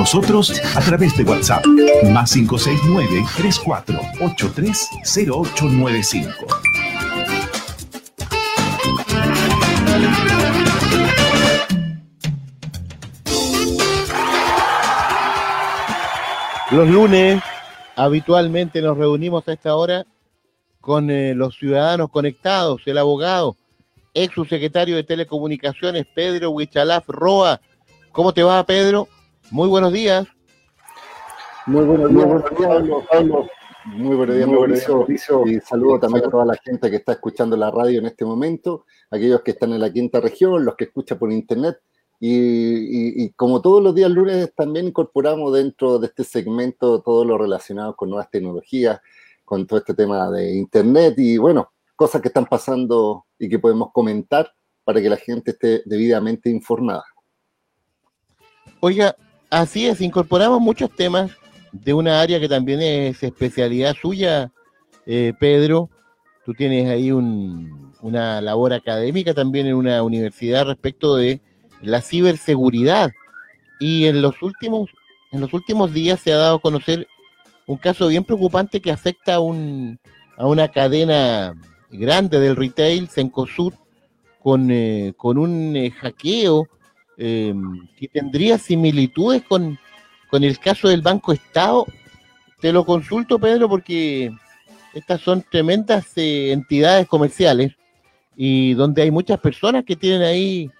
nosotros a través de WhatsApp más 569 3483 0895. Los lunes habitualmente nos reunimos a esta hora con eh, los ciudadanos conectados, el abogado, ex subsecretario de Telecomunicaciones, Pedro Huichalaf Roa. ¿Cómo te va, Pedro? Muy buenos días. Muy buenos días, Pablo. Muy buenos días, Mauricio. Y saludo también a toda la gente que está escuchando la radio en este momento, aquellos que están en la quinta región, los que escuchan por internet y, como todos los días lunes, también incorporamos dentro de este segmento todo lo relacionado con nuevas tecnologías, con todo este tema de Internet y bueno, cosas que están pasando y que podemos comentar para que la gente esté debidamente informada. Oiga, así es, incorporamos muchos temas de una área que también es especialidad suya, eh, Pedro. Tú tienes ahí una labor académica también en una universidad respecto de la ciberseguridad. Y en los últimos, en los últimos días se ha dado a conocer un caso bien preocupante que afecta a, un, a una cadena grande del retail, Sencosud, con, eh, con un eh, hackeo eh, que tendría similitudes con, con el caso del Banco Estado. Te lo consulto, Pedro, porque estas son tremendas entidades comerciales y donde hay muchas personas que tienen ahí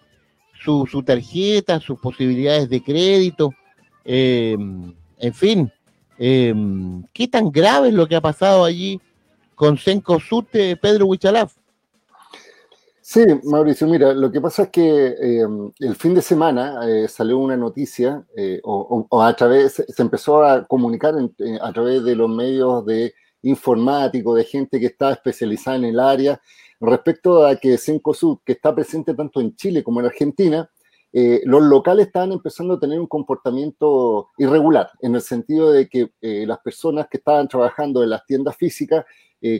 su, su tarjeta, sus posibilidades de crédito, em, en fin, em, ¿qué tan grave es lo que ha pasado allí con Senco Sute, Pedro Huichalaf? Sí, Mauricio, mira, lo que pasa es que em, el fin de semana eh, salió una noticia, eh, o, a través, se empezó a comunicar a través de los medios de informático, de gente que está especializada en el área, Respecto a que Cencosud, que está presente tanto en Chile como en Argentina, eh, los locales estaban empezando a tener un comportamiento irregular, en el sentido de que eh, las personas que estaban trabajando en las tiendas físicas,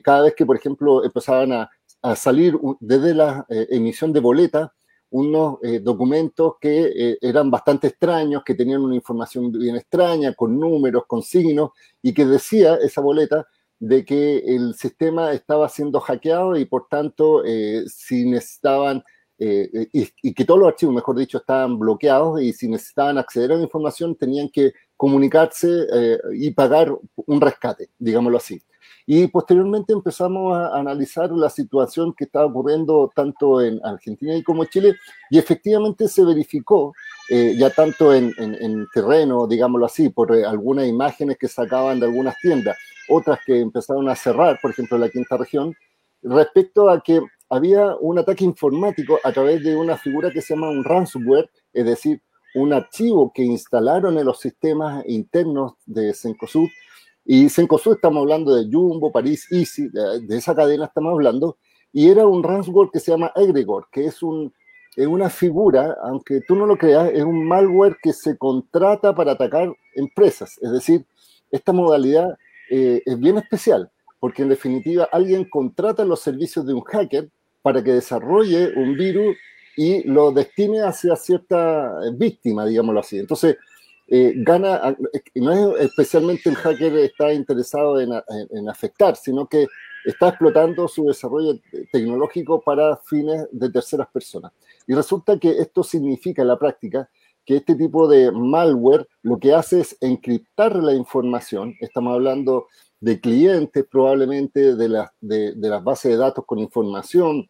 cada vez que, por ejemplo, empezaban a, salir desde la emisión de boletas, unos documentos que eran bastante extraños, que tenían una información bien extraña, con números, con signos, y que decía esa boleta de que el sistema estaba siendo hackeado y por tanto, eh, si necesitaban, eh, y, que todos los archivos, mejor dicho, estaban bloqueados y si necesitaban acceder a la información tenían que comunicarse eh, y pagar un rescate, digámoslo así. Y posteriormente empezamos a analizar la situación que estaba ocurriendo tanto en Argentina y como Chile, y efectivamente se verificó, ya tanto en, en, terreno, digámoslo así, por algunas imágenes que sacaban de algunas tiendas, otras que empezaron a cerrar, por ejemplo, en la quinta región, respecto a que había un ataque informático a través de una figura que se llama un ransomware, es decir, un archivo que instalaron en los sistemas internos de Cencosud. Y Cencosud estamos hablando de Jumbo, París, Easy, de, esa cadena estamos hablando, y era un ransomware que se llama Egregor, que es, un, es una figura, aunque tú no lo creas, es un malware que se contrata para atacar empresas. Es decir, esta modalidad eh, es bien especial, porque en definitiva alguien contrata los servicios de un hacker para que desarrolle un virus y lo destine hacia cierta víctima, digámoslo así. Entonces, eh, gana, no es especialmente el hacker está interesado en, en, afectar, sino que está explotando su desarrollo tecnológico para fines de terceras personas. Y resulta que esto significa en la práctica que este tipo de malware lo que hace es encriptar la información. Estamos hablando de clientes probablemente de, las de, las bases de datos con información,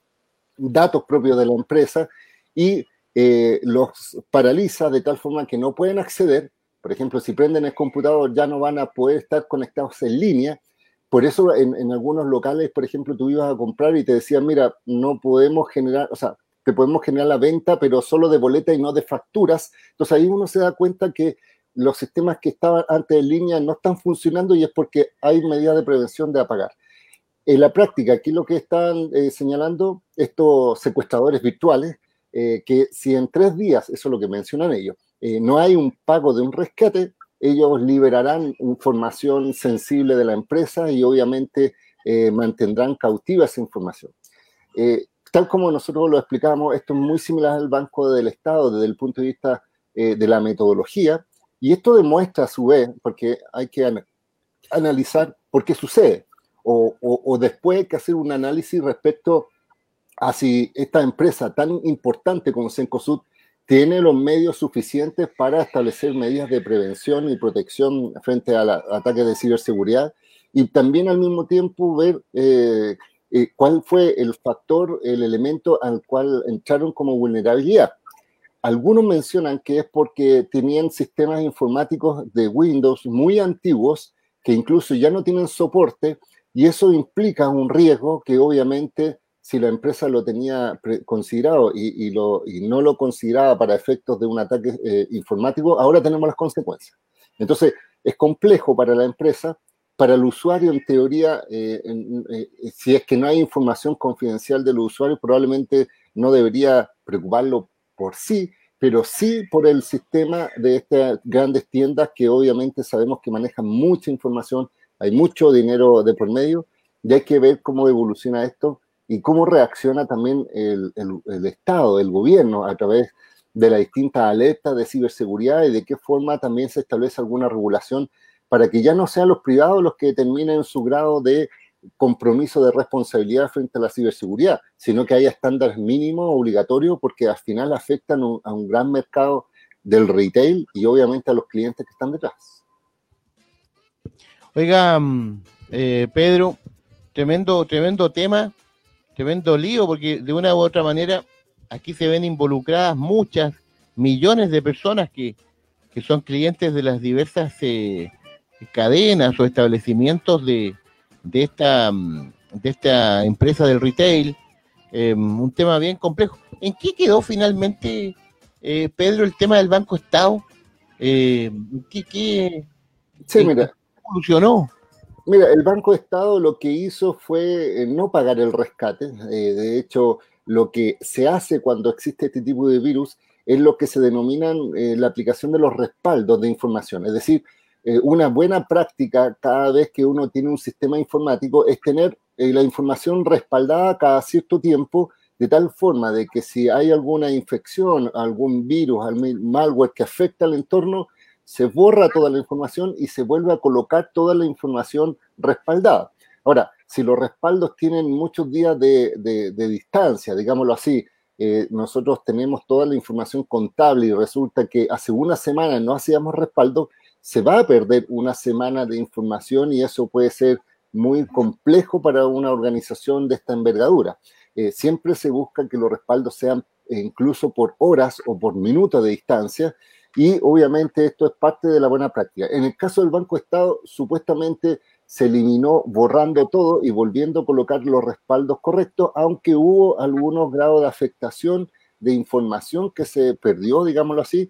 datos propios de la empresa y eh, los paraliza de tal forma que no pueden acceder. Por ejemplo, si prenden el computador ya no van a poder estar conectados en línea. Por eso en, algunos locales, por ejemplo, tú ibas a comprar y te decían, mira, no podemos generar, o sea, te podemos generar la venta, pero solo de boleta y no de facturas. Entonces ahí uno se da cuenta que los sistemas que estaban antes en línea no están funcionando y es porque hay medidas de prevención de apagar. En la práctica, aquí lo que están eh, señalando estos secuestradores virtuales, eh, que si en tres días, eso es lo que mencionan ellos, eh, no hay un pago de un rescate, ellos liberarán información sensible de la empresa y obviamente mantendrán cautiva esa información. Tal como nosotros lo explicamos, esto es muy similar al Banco del Estado desde el punto de vista eh, de la metodología, Y esto demuestra a su vez, porque hay que analizar por qué sucede, o, o, después hay que hacer un análisis respecto a si esta empresa tan importante como Sencosud tiene los medios suficientes para establecer medidas de prevención y protección frente a ataques de ciberseguridad y también al mismo tiempo ver eh, eh, cuál fue el factor, el elemento al cual entraron como vulnerabilidad. Algunos mencionan que es porque tenían sistemas informáticos de Windows muy antiguos que incluso ya no tienen soporte y eso implica un riesgo que obviamente si la empresa lo tenía considerado y, no lo consideraba para efectos de un ataque eh, informático, ahora tenemos las consecuencias. Entonces, es complejo para la empresa, para el usuario, en teoría, eh, eh, si es que no hay información confidencial del usuario, probablemente no debería preocuparlo por sí, pero sí por el sistema de estas grandes tiendas que obviamente sabemos que manejan mucha información, hay mucho dinero de por medio, y hay que ver cómo evoluciona esto y cómo reacciona también el, Estado, el gobierno, a través de las distintas alertas de ciberseguridad y de qué forma también se establece alguna regulación para que ya no sean los privados los que determinen su grado de compromiso de responsabilidad frente a la ciberseguridad, sino que haya estándares mínimos obligatorios porque al final afectan a un gran mercado del retail y obviamente a los clientes que están detrás. Oiga, mm, eh, Pedro, tremendo, tremendo tema tremendo lío, porque de una u otra manera aquí se ven involucradas muchas, millones de personas que, son clientes de las diversas eh, cadenas o establecimientos de, de, esta, de esta empresa del retail. Em, un tema bien complejo. ¿En qué quedó finalmente, eh, Pedro, el tema del Banco Estado? Eh, ¿qué, qué, sí, mira. evolucionó? Mira, el Banco Estado lo que hizo fue eh, no pagar el rescate. Eh, de hecho, lo que se hace cuando existe este tipo de virus es lo que se denominan eh, la aplicación de los respaldos de información. Es decir, una buena práctica cada vez que uno tiene un sistema informático es tener la información respaldada cada cierto tiempo, de tal forma de que si hay alguna infección, algún virus, algún malware que afecta al entorno, se borra toda la información y se vuelve a colocar toda la información respaldada. Ahora, si los respaldos tienen muchos días de, distancia, digámoslo así, eh, nosotros tenemos toda la información contable y resulta que hace una semana no hacíamos respaldo, se va a perder una semana de información y eso puede ser muy complejo para una organización de esta envergadura. Eh, siempre se busca que los respaldos sean eh, incluso por horas o por minutos de distancia y obviamente esto es parte de la buena práctica. En el caso del Banco Estado, supuestamente se eliminó borrando todo y volviendo a colocar los respaldos correctos, aunque hubo algunos grados de afectación de información que se perdió, digámoslo así,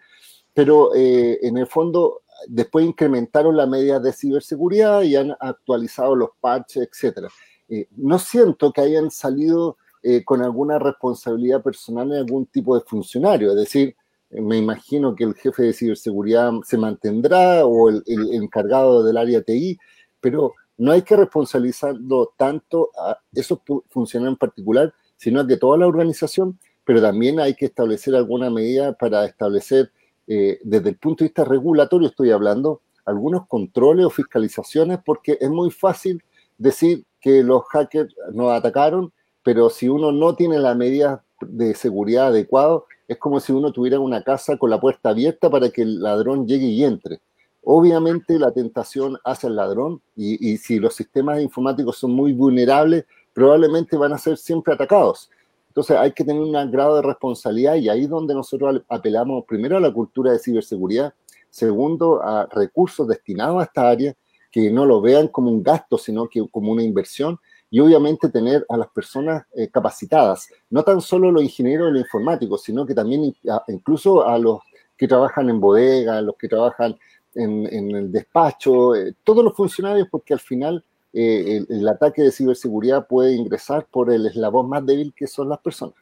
pero eh, en el fondo después incrementaron la media de ciberseguridad y han actualizado los parches, etc. Eh, no siento que hayan salido eh, con alguna responsabilidad personal en algún tipo de funcionario, es decir, me imagino que el jefe de ciberseguridad se mantendrá o el, encargado del área TI, pero no hay que responsabilizarlo tanto a esos funcionarios en particular, sino a que toda la organización, pero también hay que establecer alguna medida para establecer, eh, desde el punto de vista regulatorio estoy hablando, algunos controles o fiscalizaciones, porque es muy fácil decir que los hackers nos atacaron, pero si uno no tiene la medida de seguridad adecuado, es como si uno tuviera una casa con la puerta abierta para que el ladrón llegue y entre. Obviamente la tentación hace al ladrón y, si los sistemas informáticos son muy vulnerables, probablemente van a ser siempre atacados. Entonces hay que tener un grado de responsabilidad y ahí es donde nosotros apelamos primero a la cultura de ciberseguridad, segundo a recursos destinados a esta área, que no lo vean como un gasto, sino que como una inversión y obviamente tener a las personas eh, capacitadas, no tan solo los ingenieros y los informáticos, sino que también incluso a los que trabajan en bodega, los que trabajan en, el despacho, eh, todos los funcionarios, porque al final eh, el, ataque de ciberseguridad puede ingresar por el eslabón más débil que son las personas.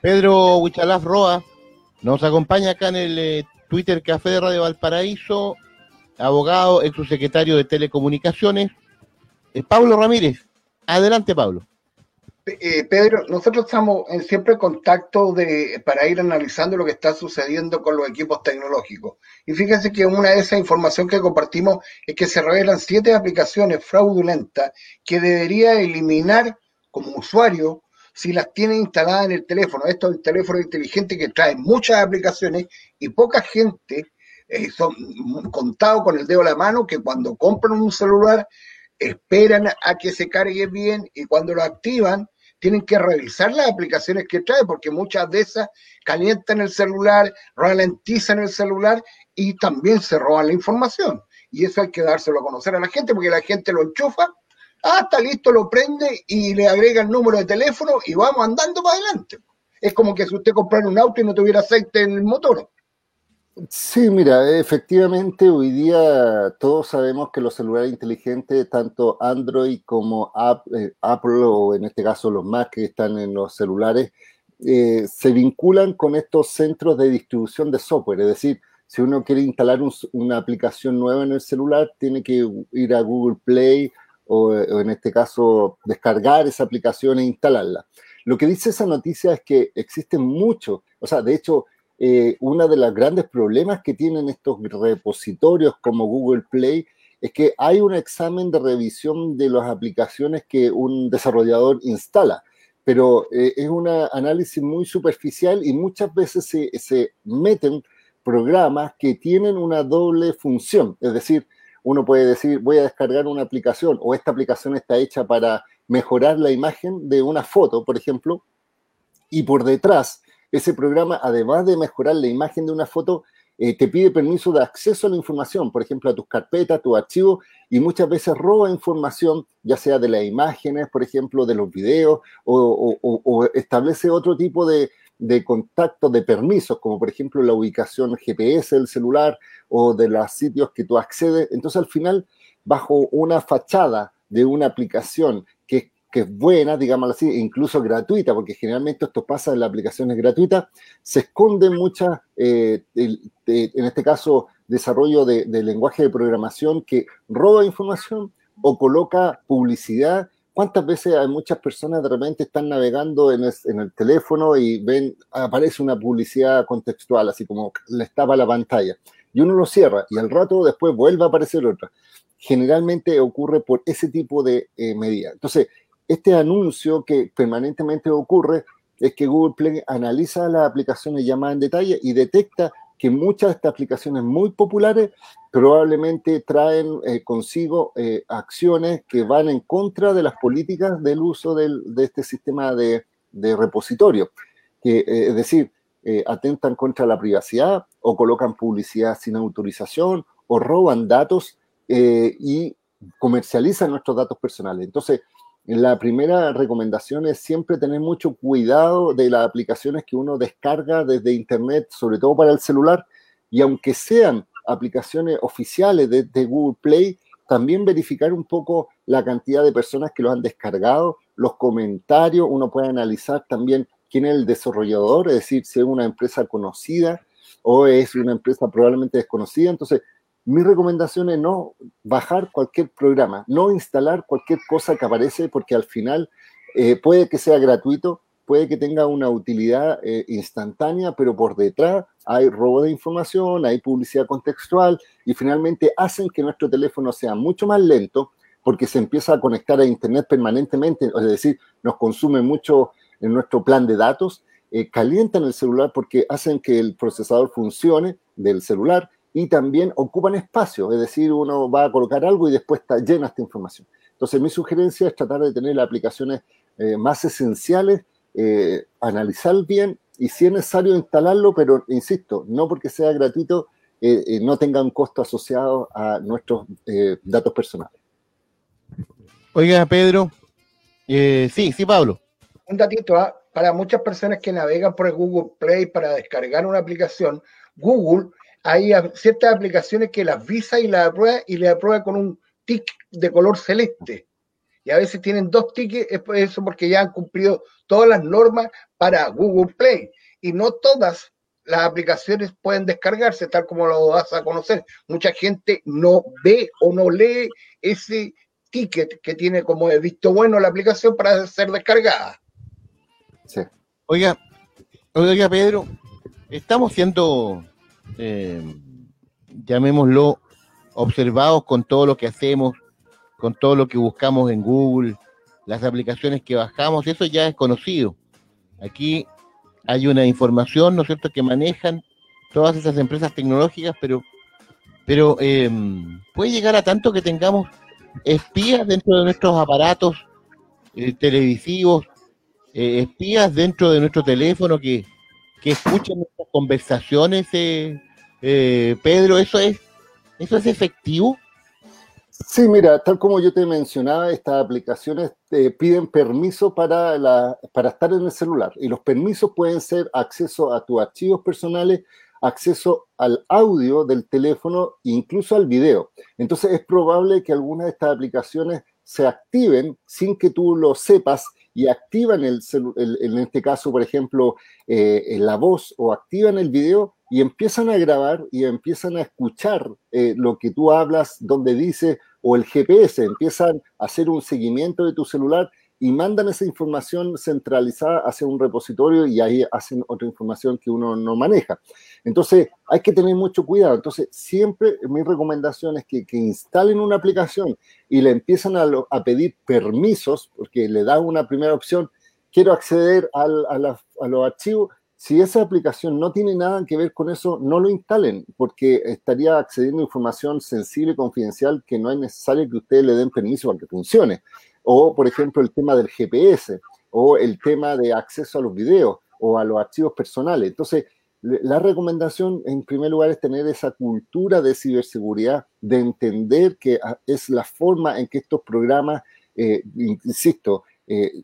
Pedro Huichalaf Roa nos acompaña acá en el Twitter Café de Radio Valparaíso, abogado, ex subsecretario de Telecomunicaciones, Pablo Ramírez. Adelante, Pablo. Eh, Pedro, nosotros estamos en siempre contacto de, para ir analizando lo que está sucediendo con los equipos tecnológicos. Y fíjense que una de esas informaciones que compartimos es que se revelan siete aplicaciones fraudulentas que debería eliminar como usuario si las tiene instaladas en el teléfono. Esto es un teléfono inteligente que trae muchas aplicaciones y poca gente, eh, son contados con el dedo de la mano, que cuando compran un celular esperan a que se cargue bien y cuando lo activan tienen que revisar las aplicaciones que trae porque muchas de esas calientan el celular, ralentizan el celular y también se roban la información. Y eso hay que dárselo a conocer a la gente porque la gente lo enchufa, ah, está listo, lo prende y le agrega el número de teléfono y vamos andando para adelante. Es como que si usted comprara un auto y no tuviera aceite en el motor. Sí, mira, efectivamente hoy día todos sabemos que los celulares inteligentes, tanto Android como eh, Apple o en este caso los Mac que están en los celulares, eh, se vinculan con estos centros de distribución de software. Es decir, si uno quiere instalar una aplicación nueva en el celular, tiene que ir a Google Play o, o en este caso descargar esa aplicación e instalarla. Lo que dice esa noticia es que existen muchos, o sea, de hecho, eh, uno de los grandes problemas que tienen estos repositorios como Google Play es que hay un examen de revisión de las aplicaciones que un desarrollador instala, pero eh, es un análisis muy superficial y muchas veces se, se meten programas que tienen una doble función, es decir, uno puede decir, voy a descargar una aplicación o esta aplicación está hecha para mejorar la imagen de una foto, por ejemplo, y por detrás ese programa, además de mejorar la imagen de una foto, eh, te pide permiso de acceso a la información, por ejemplo, a tus carpetas, a tu archivo, y muchas veces roba información, ya sea de las imágenes, por ejemplo, de los videos, o, establece otro tipo de, de contacto, de permisos, como por ejemplo la ubicación GPS del celular o de los sitios que tú accedes. Entonces, al final, bajo una fachada de una aplicación que es buena, digámoslo así, incluso gratuita, porque generalmente esto pasa en las aplicaciones gratuitas, se esconden muchas, eh, en este caso, desarrollo de, lenguaje de programación que roba información o coloca publicidad. ¿Cuántas veces hay muchas personas de repente están navegando en el, teléfono y ven, aparece una publicidad contextual, así como les tapa la pantalla? Y uno lo cierra y al rato después vuelve a aparecer otra generalmente ocurre por ese tipo de eh, medidas. Entonces, este anuncio que permanentemente ocurre es que Google Play analiza las aplicaciones llamadas en detalle y detecta que muchas de estas aplicaciones muy populares probablemente traen eh, consigo eh, acciones que van en contra de las políticas del uso de este sistema de, repositorio. Que, eh, es decir, atentan contra la privacidad o colocan publicidad sin autorización o roban datos y comercializan nuestros datos personales. Entonces, la primera recomendación es siempre tener mucho cuidado de las aplicaciones que uno descarga desde Internet, sobre todo para el celular, y aunque sean aplicaciones oficiales de, Google Play, también verificar un poco la cantidad de personas que lo han descargado, los comentarios, uno puede analizar también quién es el desarrollador, es decir, si es una empresa conocida o es una empresa probablemente desconocida. Entonces, mi recomendación es no bajar cualquier programa, no instalar cualquier cosa que aparece, porque al final eh, puede que sea gratuito, puede que tenga una utilidad eh, instantánea, pero por detrás hay robo de información, hay publicidad contextual y finalmente hacen que nuestro teléfono sea mucho más lento porque se empieza a conectar a Internet permanentemente, es decir, nos consume mucho en nuestro plan de datos, eh, calientan el celular porque hacen que el procesador funcione del celular y también ocupan espacio, es decir, uno va a colocar algo y después está llena esta información. Entonces, mi sugerencia es tratar de tener las aplicaciones eh, más esenciales, eh, analizar bien y si es necesario instalarlo, pero insisto, no porque sea gratuito, eh, no tenga un costo asociado a nuestros datos personales. Oiga, Pedro. sí, sí, Pablo. Un datito, ¿ah? para muchas personas que navegan por Google Play para descargar una aplicación, Google hay ciertas aplicaciones que las visa y las aprueba y le aprueba con un tic de color celeste. Y a veces tienen dos tickets, eso porque ya han cumplido todas las normas para Google Play. Y no todas las aplicaciones pueden descargarse, tal como lo vas a conocer. Mucha gente no ve o no lee ese ticket que tiene como de visto bueno la aplicación para ser descargada. Sí. Oiga, oiga Pedro, estamos siendo, eh, llamémoslo, observados con todo lo que hacemos, con todo lo que buscamos en Google, las aplicaciones que bajamos, eso ya es conocido. Aquí hay una información, ¿no es cierto?, que manejan todas esas empresas tecnológicas, pero, pero em, puede llegar a tanto que tengamos espías dentro de nuestros aparatos eh, televisivos, eh, espías dentro de nuestro teléfono que, que escuchan nuestras conversaciones, eh, Pedro, ¿eso es, ¿eso es efectivo? Sí, mira, tal como yo te mencionaba, estas aplicaciones te piden permiso para, para estar en el celular y los permisos pueden ser acceso a tus archivos personales, acceso al audio del teléfono incluso al video. Entonces es probable que algunas de estas aplicaciones se activen sin que tú lo sepas y activan el, en este caso, por ejemplo, eh, la voz o activan el video y empiezan a grabar y empiezan a escuchar eh, lo que tú hablas, donde dice, o el GPS, empiezan a hacer un seguimiento de tu celular y mandan esa información centralizada hacia un repositorio y ahí hacen otra información que uno no maneja. Entonces, hay que tener mucho cuidado. Entonces, siempre mi recomendación es que, instalen una aplicación y le empiezan a, pedir permisos, porque le dan una primera opción, quiero acceder al, a, a los archivos, si esa aplicación no tiene nada que ver con eso, no lo instalen, porque estaría accediendo a información sensible y confidencial que no es necesario que ustedes le den permiso para que funcione. O, por ejemplo, el tema del GPS, o el tema de acceso a los videos, o a los archivos personales. Entonces, la recomendación, en primer lugar, es tener esa cultura de ciberseguridad, de entender que ah, es la forma en que estos programas, eh, insisto, eh,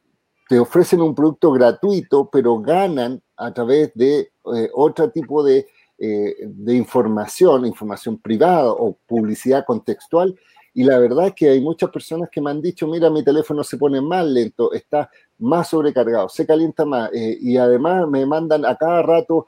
te ofrecen un producto gratuito, pero ganan a través de eh, otro tipo eh, de, información, información privada o publicidad contextual. Y la verdad es que hay muchas personas que me han dicho, mira, mi teléfono se pone más lento, está más sobrecargado, se calienta más. Eh, y además me mandan a cada rato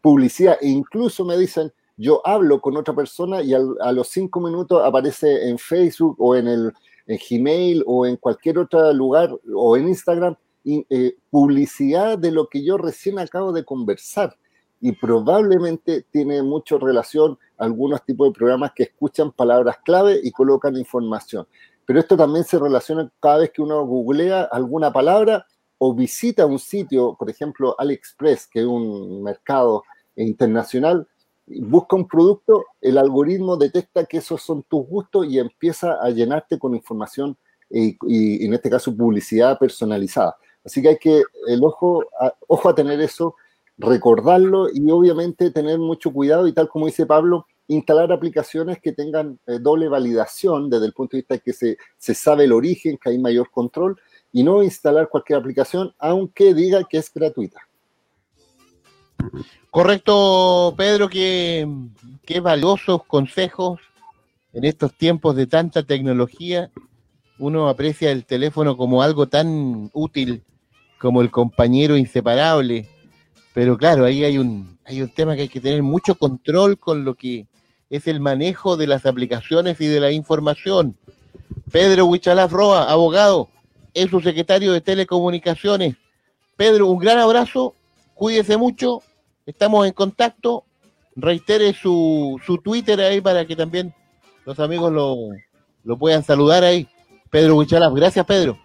publicidad e incluso me dicen, yo hablo con otra persona y a los cinco minutos aparece en Facebook o en el Gmail o en cualquier otro lugar o en Instagram eh, publicidad de lo que yo recién acabo de conversar. Y probablemente tiene mucha relación algunos tipos de programas que escuchan palabras clave y colocan información. Pero esto también se relaciona cada vez que uno googlea alguna palabra o visita un sitio, por ejemplo, AliExpress, que es un mercado internacional, busca un producto, el algoritmo detecta que esos son tus gustos y empieza a llenarte con información y, en este caso publicidad personalizada. Así que hay que, el ojo ojo a tener eso, recordarlo y obviamente tener mucho cuidado y tal como dice Pablo, instalar aplicaciones que tengan eh, doble validación desde el punto de vista de que se, se sabe el origen, que hay mayor control y no instalar cualquier aplicación aunque diga que es gratuita. Correcto, Pedro, qué, qué valiosos consejos en estos tiempos de tanta tecnología. Uno aprecia el teléfono como algo tan útil como el compañero inseparable. Pero claro, ahí hay un, hay un tema que hay que tener mucho control con lo que es el manejo de las aplicaciones y de la información. Pedro Huichalaf Roa, abogado, es su secretario de Telecomunicaciones. Pedro, un gran abrazo, cuídese mucho Estamos en contacto. Reitere su, su Twitter ahí para que también los amigos lo, puedan saludar ahí. Pedro Huichalaf. Gracias, Pedro.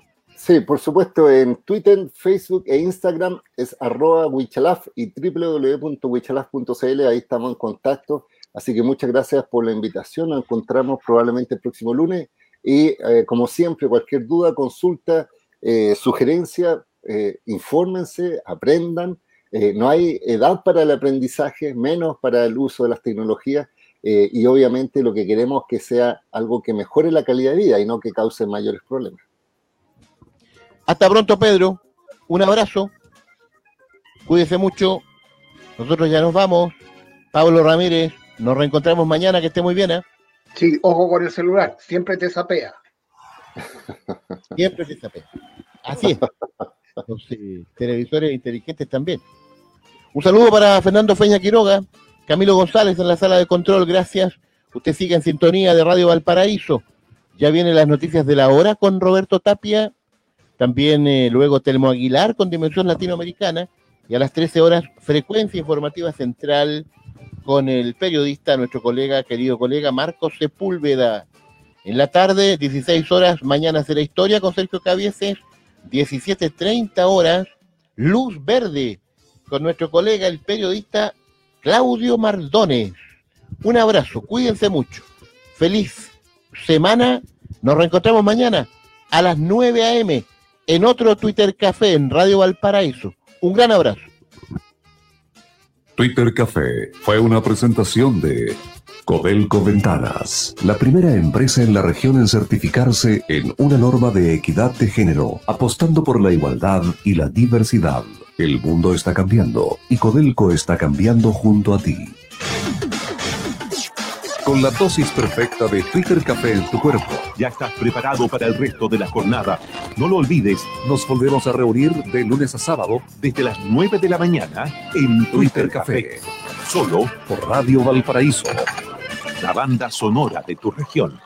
Sí, por supuesto, en Twitter, Facebook e Instagram es arroba Wichalaf y www.wichalaf.cl, ahí estamos en contacto. Así que muchas gracias por la invitación, nos encontramos probablemente el próximo lunes y eh, como siempre, cualquier duda, consulta, eh, sugerencia, eh, infórmense, aprendan eh, no hay edad para el aprendizaje, menos para el uso de las tecnologías y obviamente lo que queremos es que sea algo que mejore la calidad de vida y no que cause mayores problemas. Hasta pronto, Pedro. Un abrazo. Cuídese mucho. Nosotros ya nos vamos. Pablo Ramírez, nos reencontramos mañana. Que esté muy bien. ¿eh? Sí, ojo con el celular. Siempre te sapea. Siempre te sapea. Así es. Los televisores inteligentes también. Un saludo para Fernando Feña Quiroga, Camilo González en la sala de control, gracias. Usted sigue en sintonía de Radio Valparaíso. Ya vienen las noticias de la hora con Roberto Tapia. También eh, luego Telmo Aguilar con Dimensión Latinoamericana. Y a las 13 horas, frecuencia informativa central con el periodista, nuestro colega, querido colega Marcos Sepúlveda. En la tarde, 16 horas, Mañana será historia con Sergio Cabieses. 17.30 horas, Luz Verde con nuestro colega, el periodista Claudio Mardones. Un abrazo, cuídense mucho. Feliz semana. Nos reencontramos mañana a las 9 a.m. en otro Twitter Café en Radio Valparaíso. Un gran abrazo. Twitter Café fue una presentación de Codelco Ventanas, la primera empresa en la región en certificarse en una norma de equidad de género, apostando por la igualdad y la diversidad. El mundo está cambiando y Codelco está cambiando junto a ti. Con la dosis perfecta de Twitter Café en tu cuerpo, ya estás preparado para el resto de la jornada. No lo olvides, nos volvemos a reunir de lunes a sábado desde las 9 de la mañana en Twitter Café. Solo por Radio Valparaíso, la banda sonora de tu región.